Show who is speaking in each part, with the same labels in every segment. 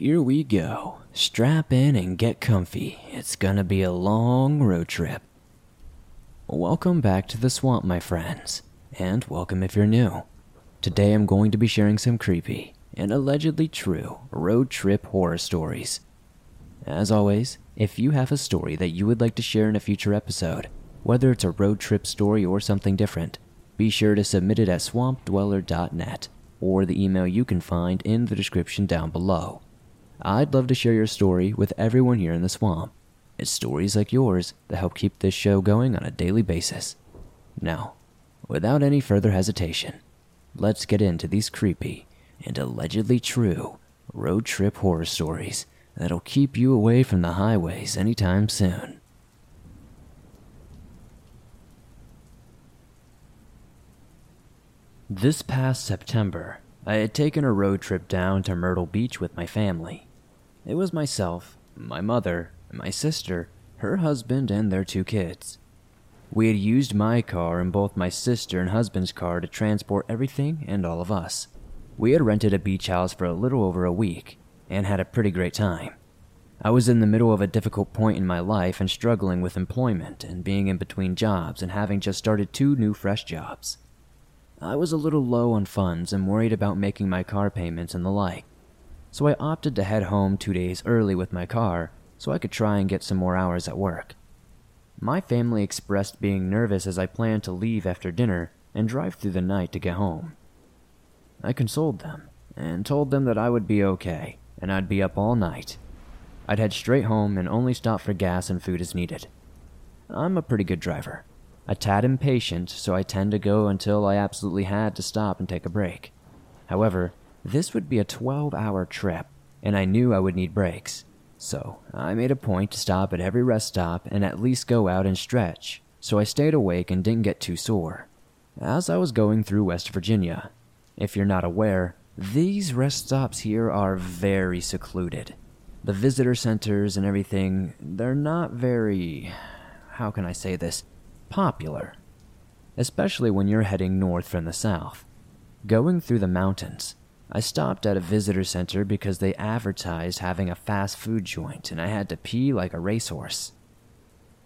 Speaker 1: here we go. Strap in and get comfy. It's gonna be a long road trip. Welcome back to the swamp, my friends, and welcome if you're new. Today I'm going to be sharing some creepy and allegedly true road trip horror stories. As always, if you have a story that you would like to share in a future episode, whether it's a road trip story or something different, be sure to submit it at swampdweller.net or the email you can find in the description down below. I'd love to share your story with everyone here in the swamp. It's stories like yours that help keep this show going on a daily basis. Now, without any further hesitation, let's get into these creepy and allegedly true road trip horror stories that'll keep you away from the highways anytime soon. This past September, I had taken a road trip down to Myrtle Beach with my family. It was myself, my mother, my sister, her husband, and their two kids. We had used my car and both my sister and husband's car to transport everything and all of us. We had rented a beach house for a little over a week and had a pretty great time. I was in the middle of a difficult point in my life and struggling with employment and being in between jobs and having just started two new fresh jobs. I was a little low on funds and worried about making my car payments and the like, so I opted to head home two days early with my car so I could try and get some more hours at work. My family expressed being nervous as I planned to leave after dinner and drive through the night to get home. I consoled them and told them that I would be okay and I'd be up all night. I'd head straight home and only stop for gas and food as needed. I'm a pretty good driver, a tad impatient, so I tend to go until I absolutely had to stop and take a break. However, this would be a 12 hour trip, and I knew I would need breaks. So I made a point to stop at every rest stop and at least go out and stretch, so I stayed awake and didn't get too sore. As I was going through West Virginia, if you're not aware, these rest stops here are very secluded. The visitor centers and everything, they're not very. How can I say this? Popular. Especially when you're heading north from the south. Going through the mountains, I stopped at a visitor center because they advertised having a fast food joint and I had to pee like a racehorse.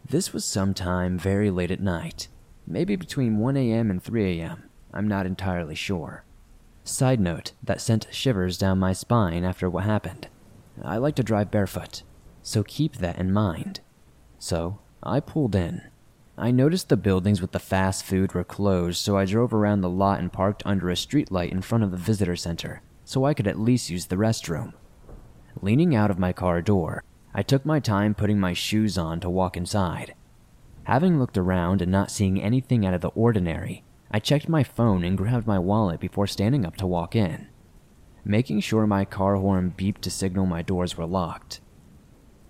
Speaker 1: This was sometime very late at night, maybe between 1 a.m. and 3 a.m. I'm not entirely sure. Side note that sent shivers down my spine after what happened. I like to drive barefoot, so keep that in mind. So, I pulled in. I noticed the buildings with the fast food were closed, so I drove around the lot and parked under a streetlight in front of the visitor center, so I could at least use the restroom. Leaning out of my car door, I took my time putting my shoes on to walk inside. Having looked around and not seeing anything out of the ordinary, I checked my phone and grabbed my wallet before standing up to walk in, making sure my car horn beeped to signal my doors were locked.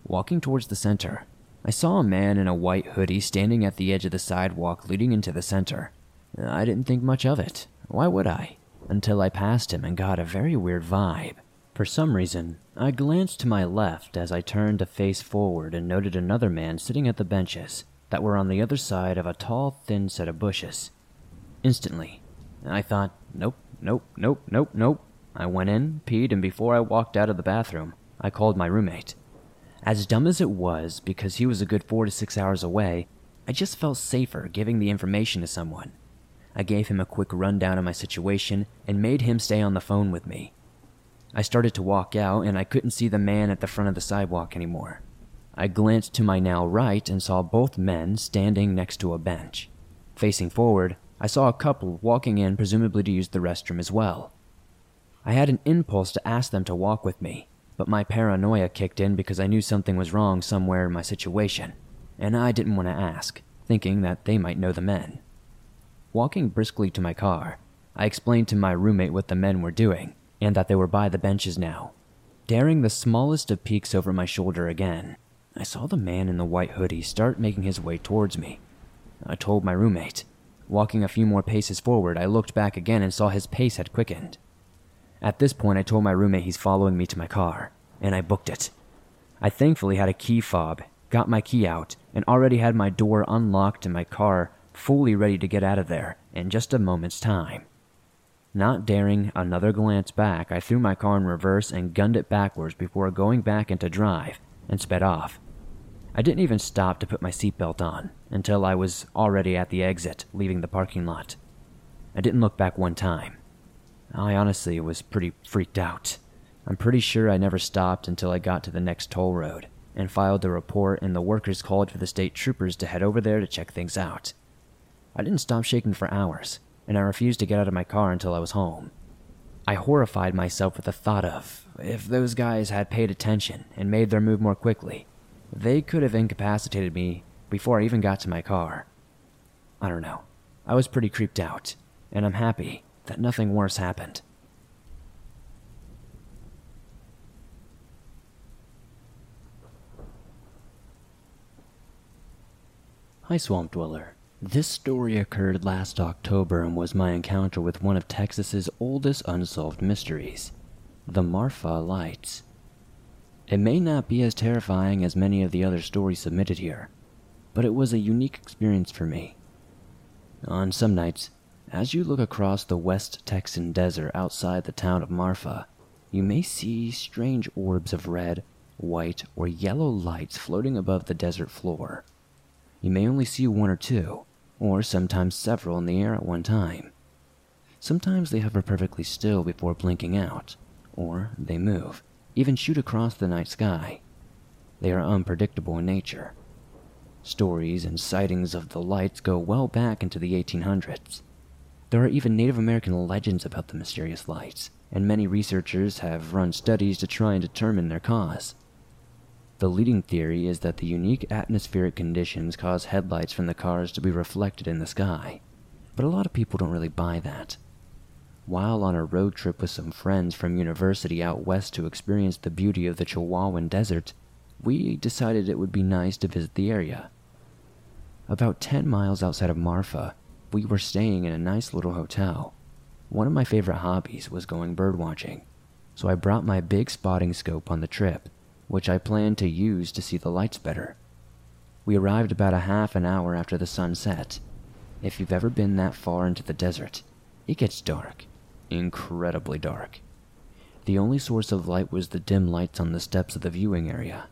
Speaker 1: Walking towards the center, I saw a man in a white hoodie standing at the edge of the sidewalk leading into the center. I didn't think much of it. Why would I? Until I passed him and got a very weird vibe. For some reason, I glanced to my left as I turned to face forward and noted another man sitting at the benches that were on the other side of a tall, thin set of bushes. Instantly, I thought, nope, nope, nope, nope, nope. I went in, peed, and before I walked out of the bathroom, I called my roommate. As dumb as it was, because he was a good four to six hours away, I just felt safer giving the information to someone. I gave him a quick rundown of my situation and made him stay on the phone with me. I started to walk out and I couldn't see the man at the front of the sidewalk anymore. I glanced to my now right and saw both men standing next to a bench. Facing forward, I saw a couple walking in, presumably to use the restroom as well. I had an impulse to ask them to walk with me, but my paranoia kicked in because I knew something was wrong somewhere in my situation, and I didn't want to ask, thinking that they might know the men. Walking briskly to my car, I explained to my roommate what the men were doing, and that they were by the benches now. Daring the smallest of peeks over my shoulder again, I saw the man in the white hoodie start making his way towards me. I told my roommate. Walking a few more paces forward, I looked back again and saw his pace had quickened. At this point, I told my roommate he's following me to my car, and I booked it. I thankfully had a key fob, got my key out, and already had my door unlocked and my car fully ready to get out of there in just a moment's time. Not daring another glance back, I threw my car in reverse and gunned it backwards before going back into drive and sped off. I didn't even stop to put my seatbelt on until I was already at the exit, leaving the parking lot. I didn't look back one time. I honestly was pretty freaked out. I'm pretty sure I never stopped until I got to the next toll road and filed a report, and the workers called for the state troopers to head over there to check things out. I didn't stop shaking for hours, and I refused to get out of my car until I was home. I horrified myself with the thought of if those guys had paid attention and made their move more quickly, they could have incapacitated me before I even got to my car. I don't know. I was pretty creeped out, and I'm happy that nothing worse happened. Hi, Swamp Dweller. This story occurred last October and was my encounter with one of Texas's oldest unsolved mysteries the Marfa Lights. It may not be as terrifying as many of the other stories submitted here, but it was a unique experience for me. On some nights, as you look across the West Texan desert outside the town of Marfa, you may see strange orbs of red, white, or yellow lights floating above the desert floor you may only see one or two, or sometimes several in the air at one time. Sometimes they hover perfectly still before blinking out, or they move, even shoot across the night sky. They are unpredictable in nature. Stories and sightings of the lights go well back into the 1800s. There are even Native American legends about the mysterious lights, and many researchers have run studies to try and determine their cause. The leading theory is that the unique atmospheric conditions cause headlights from the cars to be reflected in the sky, but a lot of people don't really buy that. While on a road trip with some friends from university out west to experience the beauty of the Chihuahuan Desert, we decided it would be nice to visit the area. About 10 miles outside of Marfa, we were staying in a nice little hotel. One of my favorite hobbies was going birdwatching, so I brought my big spotting scope on the trip which I planned to use to see the lights better. We arrived about a half an hour after the sun set. If you've ever been that far into the desert, it gets dark. Incredibly dark. The only source of light was the dim lights on the steps of the viewing area,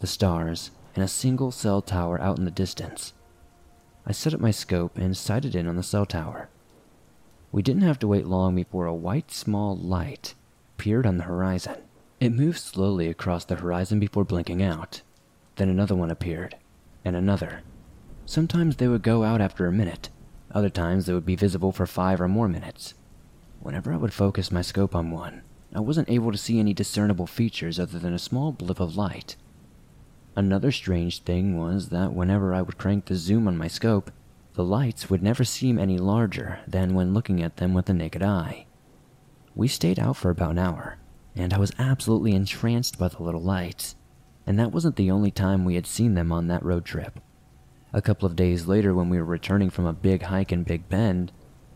Speaker 1: the stars, and a single cell tower out in the distance. I set up my scope and sighted in on the cell tower. We didn't have to wait long before a white small light appeared on the horizon. It moved slowly across the horizon before blinking out. Then another one appeared, and another. Sometimes they would go out after a minute, other times they would be visible for five or more minutes. Whenever I would focus my scope on one, I wasn't able to see any discernible features other than a small blip of light. Another strange thing was that whenever I would crank the zoom on my scope, the lights would never seem any larger than when looking at them with the naked eye. We stayed out for about an hour, and I was absolutely entranced by the little lights. And that wasn't the only time we had seen them on that road trip. A couple of days later, when we were returning from a big hike in Big Bend,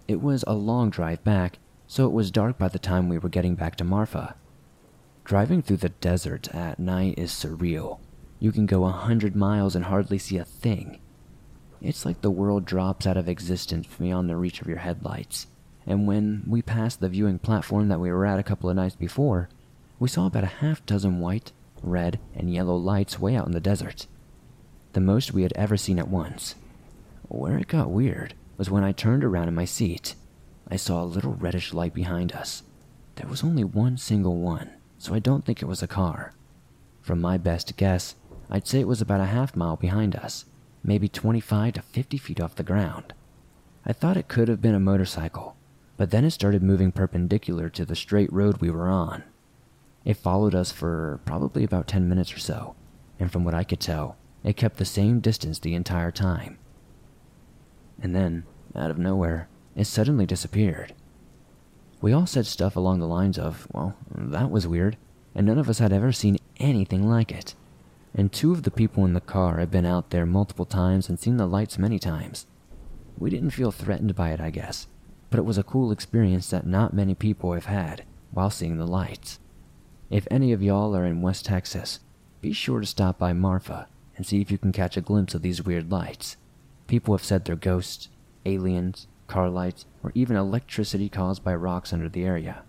Speaker 1: it was a long drive back, so it was dark by the time we were getting back to Marfa. Driving through the desert at night is surreal. You can go a hundred miles and hardly see a thing. It's like the world drops out of existence beyond the reach of your headlights and when we passed the viewing platform that we were at a couple of nights before, we saw about a half dozen white, red, and yellow lights way out in the desert. The most we had ever seen at once. Where it got weird was when I turned around in my seat. I saw a little reddish light behind us. There was only one single one, so I don't think it was a car. From my best guess, I'd say it was about a half mile behind us, maybe 25 to 50 feet off the ground. I thought it could have been a motorcycle, but then it started moving perpendicular to the straight road we were on. It followed us for probably about 10 minutes or so, and from what I could tell, it kept the same distance the entire time. And then, out of nowhere, it suddenly disappeared. We all said stuff along the lines of, well, that was weird, and none of us had ever seen anything like it. And two of the people in the car had been out there multiple times and seen the lights many times. We didn't feel threatened by it, I guess, but it was a cool experience that not many people have had while seeing the lights. If any of y'all are in West Texas, be sure to stop by Marfa and see if you can catch a glimpse of these weird lights. People have said they're ghosts, aliens, car lights, or even electricity caused by rocks under the area.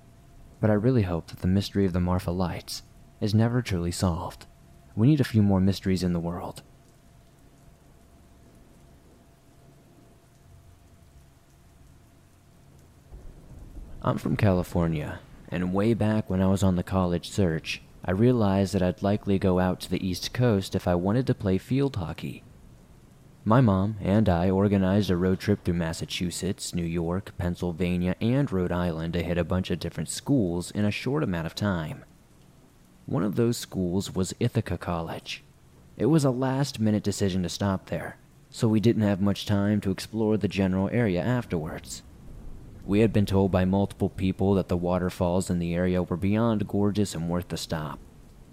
Speaker 1: But I really hope that the mystery of the Marfa lights is never truly solved. We need a few more mysteries in the world. I'm from California, and way back when I was on the college search, I realized that I'd likely go out to the East Coast if I wanted to play field hockey. My mom and I organized a road trip through Massachusetts, New York, Pennsylvania, and Rhode Island to hit a bunch of different schools in a short amount of time. One of those schools was Ithaca College. It was a last minute decision to stop there, so we didn't have much time to explore the general area afterwards. We had been told by multiple people that the waterfalls in the area were beyond gorgeous and worth the stop,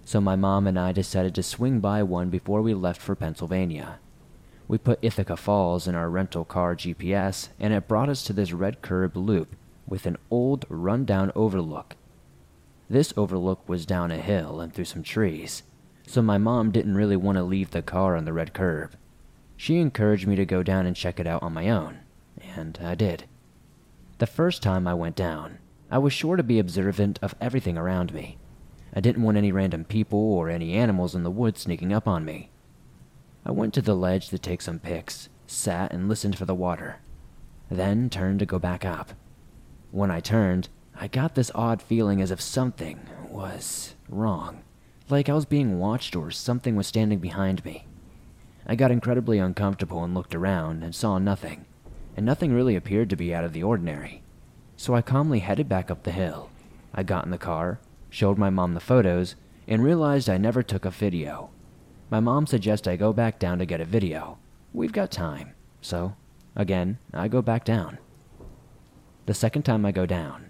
Speaker 1: so my mom and I decided to swing by one before we left for Pennsylvania. We put Ithaca Falls in our rental car GPS, and it brought us to this red curb loop with an old, run-down overlook. This overlook was down a hill and through some trees, so my mom didn't really want to leave the car on the red curb. She encouraged me to go down and check it out on my own, and I did. The first time I went down, I was sure to be observant of everything around me. I didn't want any random people or any animals in the woods sneaking up on me. I went to the ledge to take some pics, sat and listened for the water, then turned to go back up. When I turned, I got this odd feeling as if something was wrong, like I was being watched or something was standing behind me. I got incredibly uncomfortable and looked around and saw nothing and nothing really appeared to be out of the ordinary. So I calmly headed back up the hill. I got in the car, showed my mom the photos, and realized I never took a video. My mom suggests I go back down to get a video. We've got time. So, again, I go back down. The second time I go down,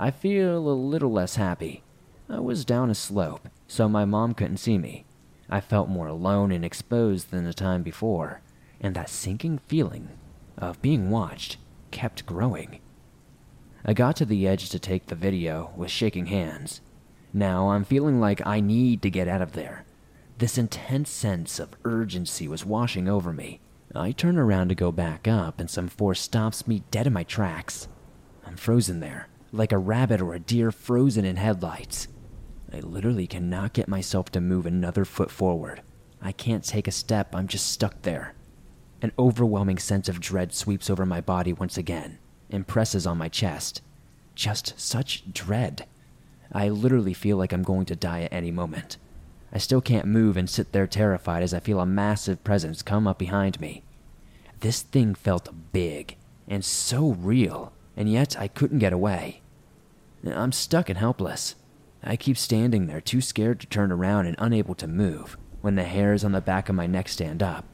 Speaker 1: I feel a little less happy. I was down a slope, so my mom couldn't see me. I felt more alone and exposed than the time before, and that sinking feeling of being watched kept growing. I got to the edge to take the video with shaking hands. Now I'm feeling like I need to get out of there. This intense sense of urgency was washing over me. I turn around to go back up, and some force stops me dead in my tracks. I'm frozen there, like a rabbit or a deer frozen in headlights. I literally cannot get myself to move another foot forward. I can't take a step, I'm just stuck there. An overwhelming sense of dread sweeps over my body once again and presses on my chest. Just such dread. I literally feel like I'm going to die at any moment. I still can't move and sit there terrified as I feel a massive presence come up behind me. This thing felt big and so real, and yet I couldn't get away. I'm stuck and helpless. I keep standing there, too scared to turn around and unable to move, when the hairs on the back of my neck stand up.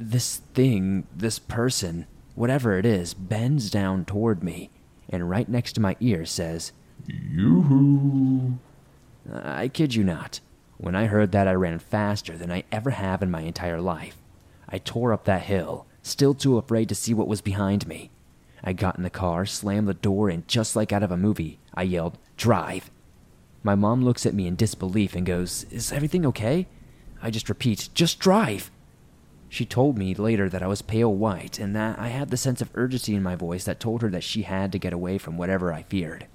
Speaker 1: This thing, this person, whatever it is, bends down toward me and right next to my ear says, Yoo-hoo. I kid you not. When I heard that, I ran faster than I ever have in my entire life. I tore up that hill, still too afraid to see what was behind me. I got in the car, slammed the door, and just like out of a movie, I yelled, Drive! My mom looks at me in disbelief and goes, Is everything okay? I just repeat, Just drive! She told me later that I was pale white and that I had the sense of urgency in my voice that told her that she had to get away from whatever I feared.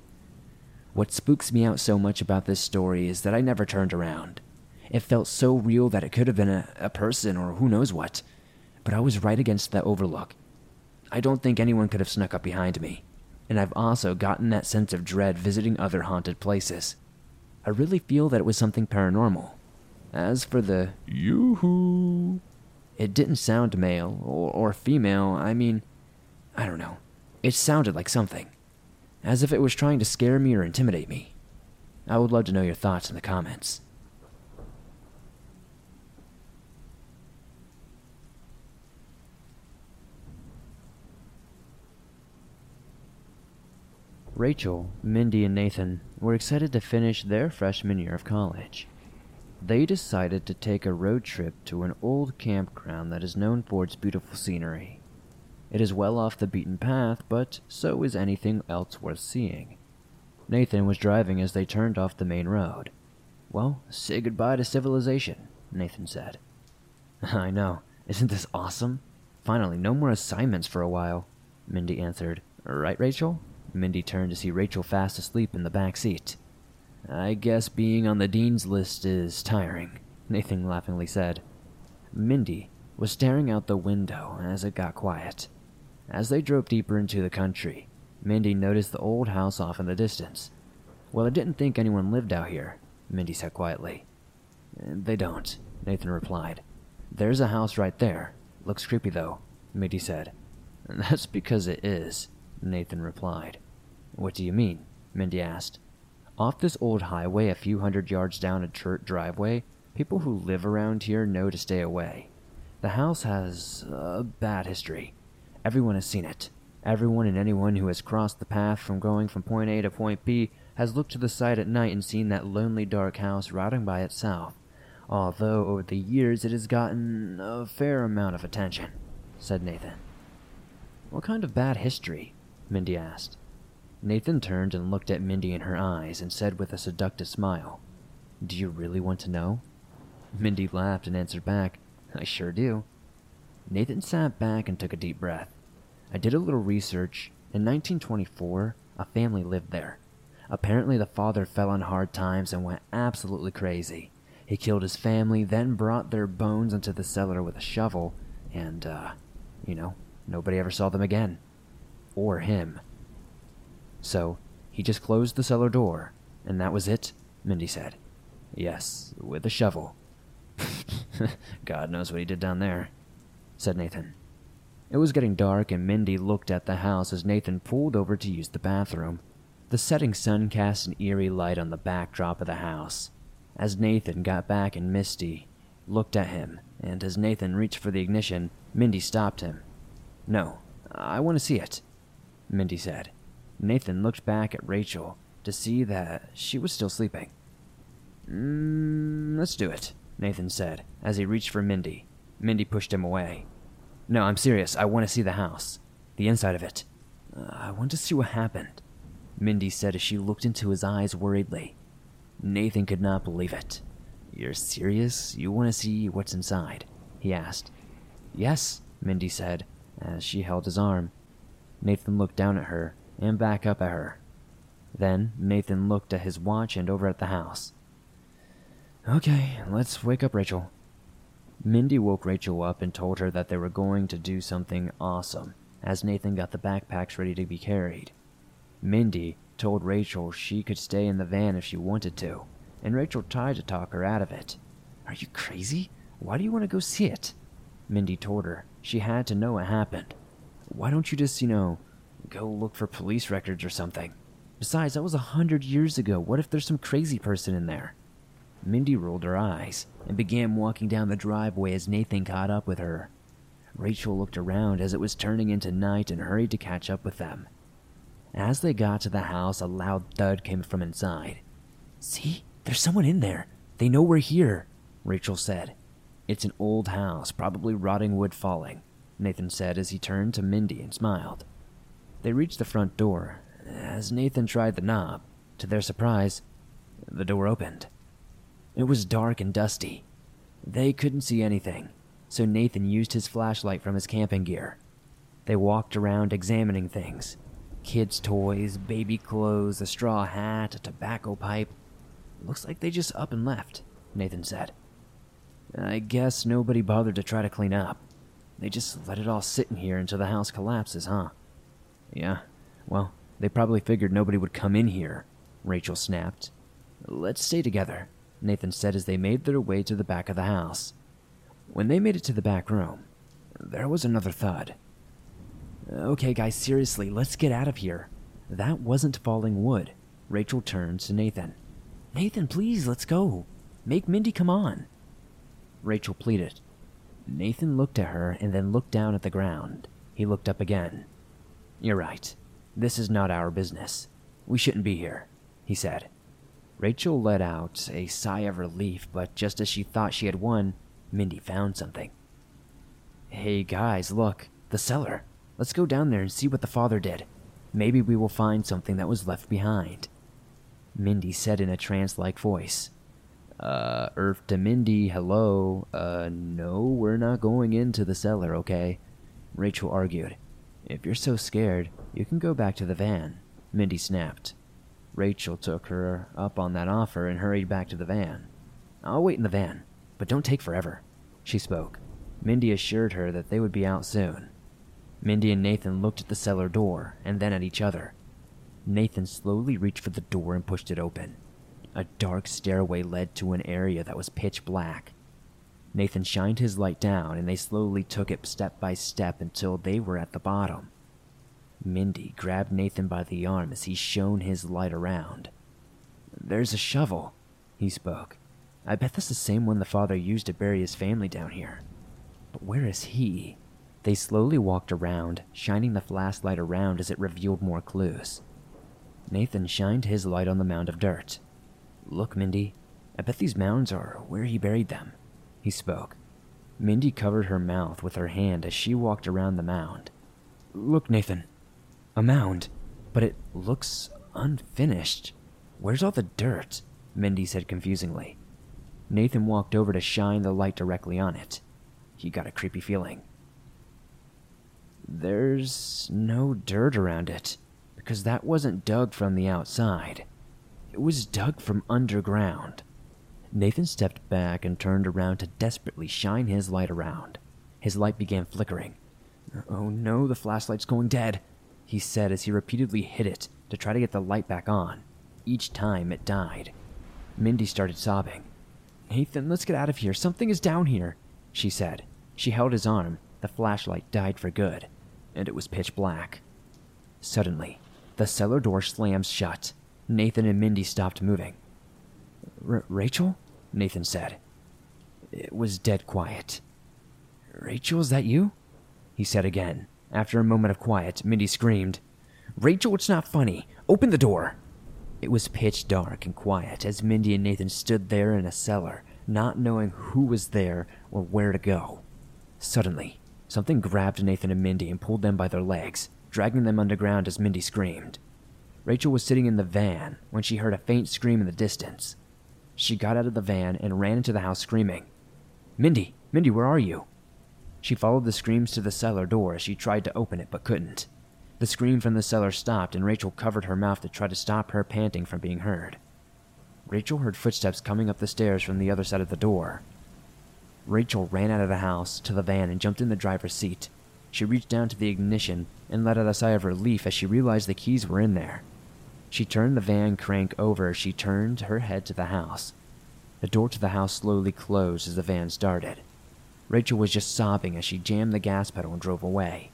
Speaker 1: What spooks me out so much about this story is that I never turned around. It felt so real that it could have been a, a person or who knows what. But I was right against that overlook. I don't think anyone could have snuck up behind me. And I've also gotten that sense of dread visiting other haunted places. I really feel that it was something paranormal. As for the yoo-hoo it didn't sound male or, or female. I mean, I don't know. It sounded like something. As if it was trying to scare me or intimidate me. I would love to know your thoughts in the comments. Rachel, Mindy, and Nathan were excited to finish their freshman year of college they decided to take a road trip to an old campground that is known for its beautiful scenery. It is well off the beaten path, but so is anything else worth seeing. Nathan was driving as they turned off the main road. Well, say goodbye to civilization, Nathan said. I know. Isn't this awesome? Finally, no more assignments for a while, Mindy answered. Right, Rachel? Mindy turned to see Rachel fast asleep in the back seat. I guess being on the dean's list is tiring, Nathan laughingly said. Mindy was staring out the window as it got quiet. As they drove deeper into the country, Mindy noticed the old house off in the distance. Well, I didn't think anyone lived out here, Mindy said quietly. They don't, Nathan replied. There's a house right there. Looks creepy though, Mindy said. That's because it is, Nathan replied. What do you mean? Mindy asked. Off this old highway, a few hundred yards down a dirt driveway, people who live around here know to stay away. The house has a bad history. Everyone has seen it. Everyone and anyone who has crossed the path from going from point A to point B has looked to the side at night and seen that lonely dark house rotting by itself. Although over the years it has gotten a fair amount of attention, said Nathan. What kind of bad history? Mindy asked. Nathan turned and looked at Mindy in her eyes and said with a seductive smile, Do you really want to know? Mindy laughed and answered back, I sure do. Nathan sat back and took a deep breath. I did a little research. In 1924, a family lived there. Apparently, the father fell on hard times and went absolutely crazy. He killed his family, then brought their bones into the cellar with a shovel, and, uh, you know, nobody ever saw them again. Or him. So, he just closed the cellar door, and that was it, Mindy said. Yes, with a shovel. God knows what he did down there, said Nathan. It was getting dark, and Mindy looked at the house as Nathan pulled over to use the bathroom. The setting sun cast an eerie light on the backdrop of the house. As Nathan got back and Misty looked at him, and as Nathan reached for the ignition, Mindy stopped him. No, I want to see it, Mindy said. Nathan looked back at Rachel to see that she was still sleeping. Mm, let's do it, Nathan said as he reached for Mindy. Mindy pushed him away. No, I'm serious. I want to see the house. The inside of it. Uh, I want to see what happened, Mindy said as she looked into his eyes worriedly. Nathan could not believe it. You're serious? You want to see what's inside? he asked. Yes, Mindy said as she held his arm. Nathan looked down at her and back up at her. Then Nathan looked at his watch and over at the house. Okay, let's wake up Rachel. Mindy woke Rachel up and told her that they were going to do something awesome as Nathan got the backpacks ready to be carried. Mindy told Rachel she could stay in the van if she wanted to, and Rachel tried to talk her out of it. Are you crazy? Why do you want to go see it? Mindy told her she had to know what happened. Why don't you just, you know, go look for police records or something? Besides, that was a hundred years ago. What if there's some crazy person in there? Mindy rolled her eyes and began walking down the driveway as Nathan caught up with her. Rachel looked around as it was turning into night and hurried to catch up with them. As they got to the house, a loud thud came from inside. See, there's someone in there. They know we're here, Rachel said. It's an old house, probably rotting wood falling, Nathan said as he turned to Mindy and smiled. They reached the front door. As Nathan tried the knob, to their surprise, the door opened. It was dark and dusty. They couldn't see anything, so Nathan used his flashlight from his camping gear. They walked around examining things kids' toys, baby clothes, a straw hat, a tobacco pipe. Looks like they just up and left, Nathan said. I guess nobody bothered to try to clean up. They just let it all sit in here until the house collapses, huh? Yeah, well, they probably figured nobody would come in here, Rachel snapped. Let's stay together. Nathan said as they made their way to the back of the house. When they made it to the back room, there was another thud. Okay, guys, seriously, let's get out of here. That wasn't falling wood. Rachel turned to Nathan. Nathan, please, let's go. Make Mindy come on. Rachel pleaded. Nathan looked at her and then looked down at the ground. He looked up again. You're right. This is not our business. We shouldn't be here, he said. Rachel let out a sigh of relief, but just as she thought she had won, Mindy found something. Hey guys, look, the cellar. Let's go down there and see what the father did. Maybe we will find something that was left behind. Mindy said in a trance like voice. Uh, Earth to Mindy, hello. Uh, no, we're not going into the cellar, okay? Rachel argued. If you're so scared, You can go back to the van, Mindy snapped. Rachel took her up on that offer and hurried back to the van. I'll wait in the van, but don't take forever, she spoke. Mindy assured her that they would be out soon. Mindy and Nathan looked at the cellar door and then at each other. Nathan slowly reached for the door and pushed it open. A dark stairway led to an area that was pitch black. Nathan shined his light down and they slowly took it step by step until they were at the bottom. Mindy grabbed Nathan by the arm as he shone his light around. There's a shovel, he spoke. I bet that's the same one the father used to bury his family down here. But where is he? They slowly walked around, shining the flashlight around as it revealed more clues. Nathan shined his light on the mound of dirt. Look, Mindy, I bet these mounds are where he buried them, he spoke. Mindy covered her mouth with her hand as she walked around the mound. Look, Nathan, a mound, but it looks unfinished. Where's all the dirt? Mindy said confusingly. Nathan walked over to shine the light directly on it. He got a creepy feeling. There's no dirt around it, because that wasn't dug from the outside. It was dug from underground. Nathan stepped back and turned around to desperately shine his light around. His light began flickering. Oh no, the flashlight's going dead he said as he repeatedly hit it to try to get the light back on. Each time it died. Mindy started sobbing. Nathan, let's get out of here. Something is down here, she said. She held his arm. The flashlight died for good, and it was pitch black. Suddenly, the cellar door slammed shut. Nathan and Mindy stopped moving. Rachel? Nathan said. It was dead quiet. Rachel, is that you? He said again. After a moment of quiet, Mindy screamed, Rachel, it's not funny. Open the door. It was pitch dark and quiet as Mindy and Nathan stood there in a cellar, not knowing who was there or where to go. Suddenly, something grabbed Nathan and Mindy and pulled them by their legs, dragging them underground as Mindy screamed. Rachel was sitting in the van when she heard a faint scream in the distance. She got out of the van and ran into the house screaming, Mindy, Mindy, where are you? She followed the screams to the cellar door as she tried to open it but couldn't. The scream from the cellar stopped, and Rachel covered her mouth to try to stop her panting from being heard. Rachel heard footsteps coming up the stairs from the other side of the door. Rachel ran out of the house to the van and jumped in the driver's seat. She reached down to the ignition and let out a sigh of relief as she realized the keys were in there. She turned the van crank over as she turned her head to the house. The door to the house slowly closed as the van started. Rachel was just sobbing as she jammed the gas pedal and drove away.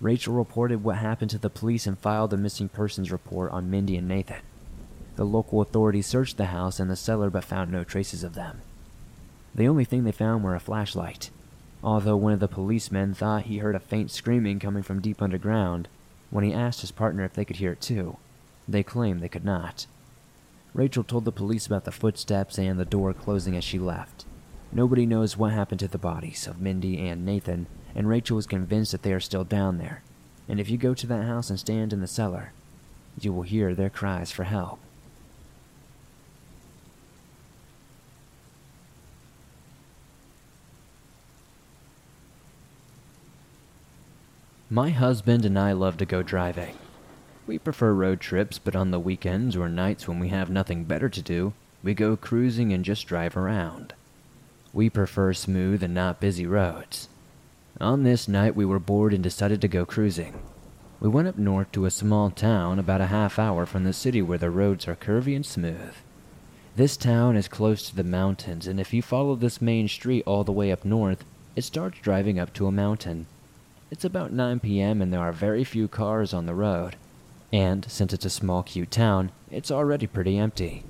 Speaker 1: Rachel reported what happened to the police and filed a missing persons report on Mindy and Nathan. The local authorities searched the house and the cellar but found no traces of them. The only thing they found were a flashlight. Although one of the policemen thought he heard a faint screaming coming from deep underground, when he asked his partner if they could hear it too, they claimed they could not. Rachel told the police about the footsteps and the door closing as she left. Nobody knows what happened to the bodies of Mindy and Nathan, and Rachel is convinced that they are still down there. And if you go to that house and stand in the cellar, you will hear their cries for help. My husband and I love to go driving. We prefer road trips, but on the weekends or nights when we have nothing better to do, we go cruising and just drive around. We prefer smooth and not busy roads. On this night, we were bored and decided to go cruising. We went up north to a small town about a half hour from the city where the roads are curvy and smooth. This town is close to the mountains, and if you follow this main street all the way up north, it starts driving up to a mountain. It's about 9 p.m., and there are very few cars on the road. And since it's a small, cute town, it's already pretty empty.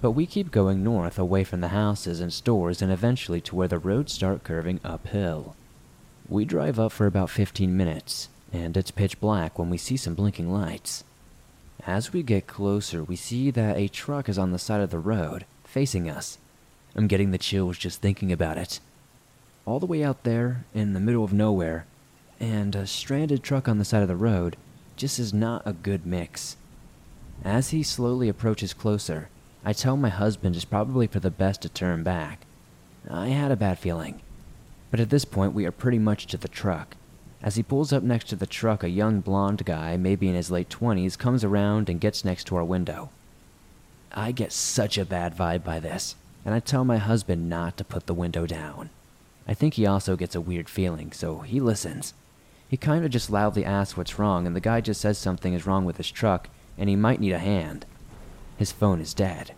Speaker 1: But we keep going north away from the houses and stores and eventually to where the roads start curving uphill. We drive up for about 15 minutes, and it's pitch black when we see some blinking lights. As we get closer, we see that a truck is on the side of the road, facing us. I'm getting the chills just thinking about it. All the way out there, in the middle of nowhere, and a stranded truck on the side of the road just is not a good mix. As he slowly approaches closer, I tell my husband it's probably for the best to turn back. I had a bad feeling. But at this point, we are pretty much to the truck. As he pulls up next to the truck, a young blond guy, maybe in his late 20s, comes around and gets next to our window. I get such a bad vibe by this, and I tell my husband not to put the window down. I think he also gets a weird feeling, so he listens. He kind of just loudly asks what's wrong, and the guy just says something is wrong with his truck and he might need a hand. His phone is dead.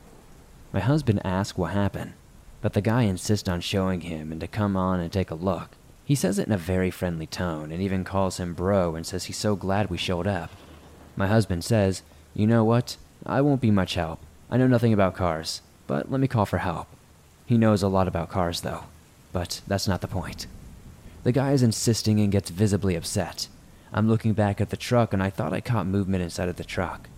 Speaker 1: My husband asks what happened, but the guy insists on showing him and to come on and take a look. He says it in a very friendly tone and even calls him bro and says he's so glad we showed up. My husband says, You know what? I won't be much help. I know nothing about cars, but let me call for help. He knows a lot about cars, though, but that's not the point. The guy is insisting and gets visibly upset. I'm looking back at the truck and I thought I caught movement inside of the truck.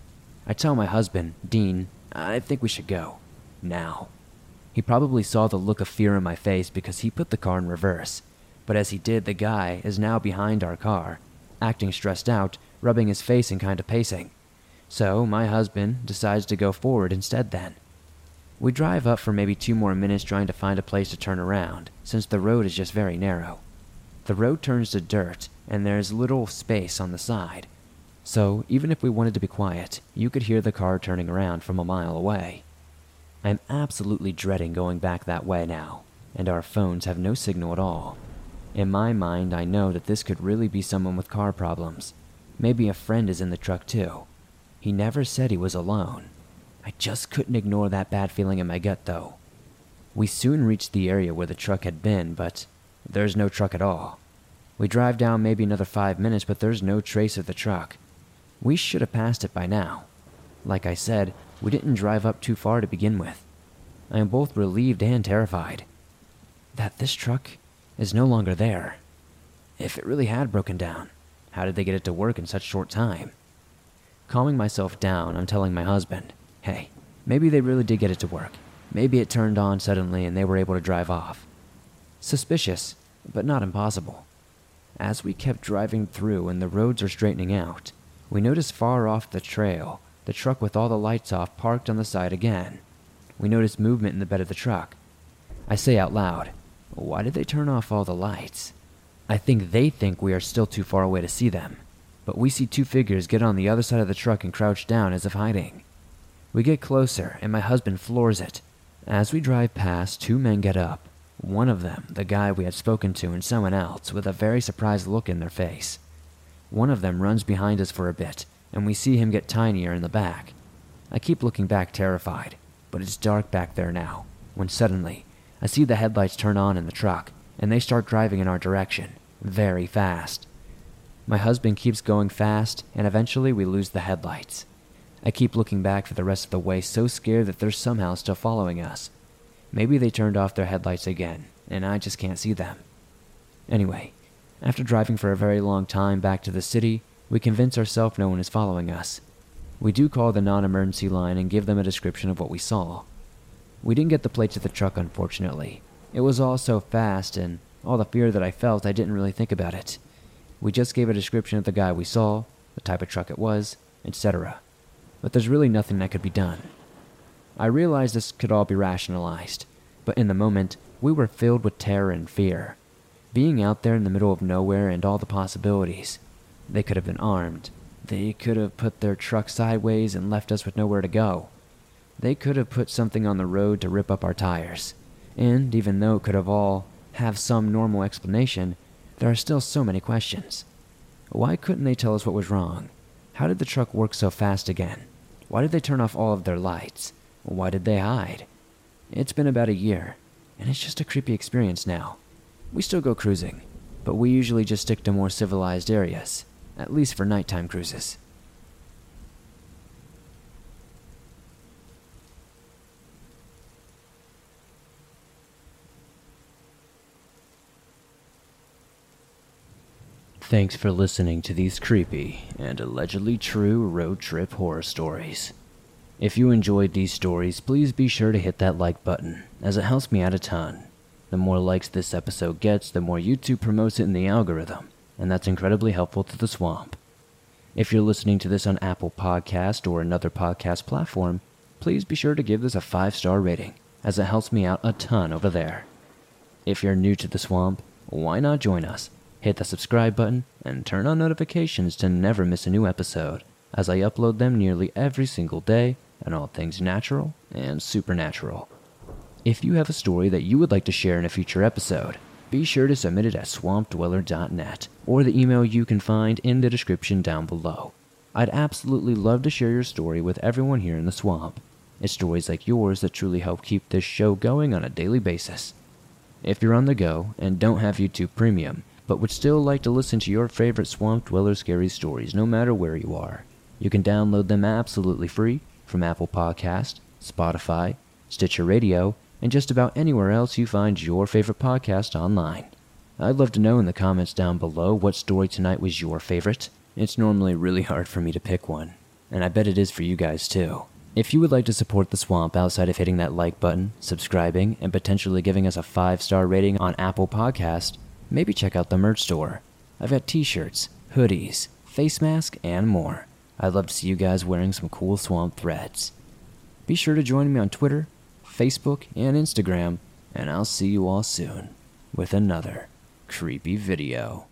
Speaker 1: I tell my husband, Dean, I think we should go. Now. He probably saw the look of fear in my face because he put the car in reverse. But as he did, the guy is now behind our car, acting stressed out, rubbing his face and kind of pacing. So my husband decides to go forward instead then. We drive up for maybe two more minutes trying to find a place to turn around, since the road is just very narrow. The road turns to dirt, and there's little space on the side, so even if we wanted to be quiet, you could hear the car turning around from a mile away. I'm absolutely dreading going back that way now, and our phones have no signal at all. In my mind, I know that this could really be someone with car problems. Maybe a friend is in the truck too. He never said he was alone. I just couldn't ignore that bad feeling in my gut though. We soon reached the area where the truck had been, but there's no truck at all. We drive down maybe another five minutes, but there's no trace of the truck. We should have passed it by now. Like I said, we didn't drive up too far to begin with. I am both relieved and terrified that this truck is no longer there. If it really had broken down, how did they get it to work in such short time? Calming myself down, I'm telling my husband, hey, maybe they really did get it to work. Maybe it turned on suddenly and they were able to drive off. Suspicious, but not impossible. As we kept driving through and the roads are straightening out, we notice far off the trail, the truck with all the lights off parked on the side again. We notice movement in the bed of the truck. I say out loud, Why did they turn off all the lights? I think they think we are still too far away to see them, but we see two figures get on the other side of the truck and crouch down as if hiding. We get closer, and my husband floors it. As we drive past, two men get up. One of them, the guy we had spoken to, and someone else, with a very surprised look in their face. One of them runs behind us for a bit, and we see him get tinier in the back. I keep looking back terrified, but it's dark back there now, when suddenly, I see the headlights turn on in the truck, and they start driving in our direction, very fast. My husband keeps going fast, and eventually we lose the headlights. I keep looking back for the rest of the way, so scared that they're somehow still following us. Maybe they turned off their headlights again, and I just can't see them. Anyway, after driving for a very long time back to the city, we convince ourselves no one is following us. We do call the non emergency line and give them a description of what we saw. We didn't get the plates of the truck, unfortunately. It was all so fast, and all the fear that I felt, I didn't really think about it. We just gave a description of the guy we saw, the type of truck it was, etc. But there's really nothing that could be done. I realized this could all be rationalized, but in the moment, we were filled with terror and fear. Being out there in the middle of nowhere and all the possibilities. They could have been armed. They could have put their truck sideways and left us with nowhere to go. They could have put something on the road to rip up our tires. And even though it could have all have some normal explanation, there are still so many questions. Why couldn't they tell us what was wrong? How did the truck work so fast again? Why did they turn off all of their lights? Why did they hide? It's been about a year, and it's just a creepy experience now. We still go cruising, but we usually just stick to more civilized areas, at least for nighttime cruises. Thanks for listening to these creepy and allegedly true road trip horror stories. If you enjoyed these stories, please be sure to hit that like button, as it helps me out a ton. The more likes this episode gets, the more YouTube promotes it in the algorithm, and that's incredibly helpful to the swamp. If you're listening to this on Apple Podcast or another podcast platform, please be sure to give this a 5-star rating, as it helps me out a ton over there. If you're new to the swamp, why not join us? hit the subscribe button, and turn on notifications to never miss a new episode, as I upload them nearly every single day on all things natural and supernatural. If you have a story that you would like to share in a future episode, be sure to submit it at swampdweller.net or the email you can find in the description down below. I'd absolutely love to share your story with everyone here in the swamp. It's stories like yours that truly help keep this show going on a daily basis. If you're on the go and don't have YouTube Premium, but would still like to listen to your favorite Swamp Dweller scary stories no matter where you are, you can download them absolutely free from Apple Podcast, Spotify, Stitcher Radio, and just about anywhere else you find your favorite podcast online. I'd love to know in the comments down below what story tonight was your favorite. It's normally really hard for me to pick one, and I bet it is for you guys too. If you would like to support the swamp outside of hitting that like button, subscribing, and potentially giving us a five star rating on Apple Podcast, maybe check out the merch store. I've got t shirts, hoodies, face mask, and more. I'd love to see you guys wearing some cool swamp threads. Be sure to join me on Twitter, Facebook, and Instagram, and I'll see you all soon with another creepy video.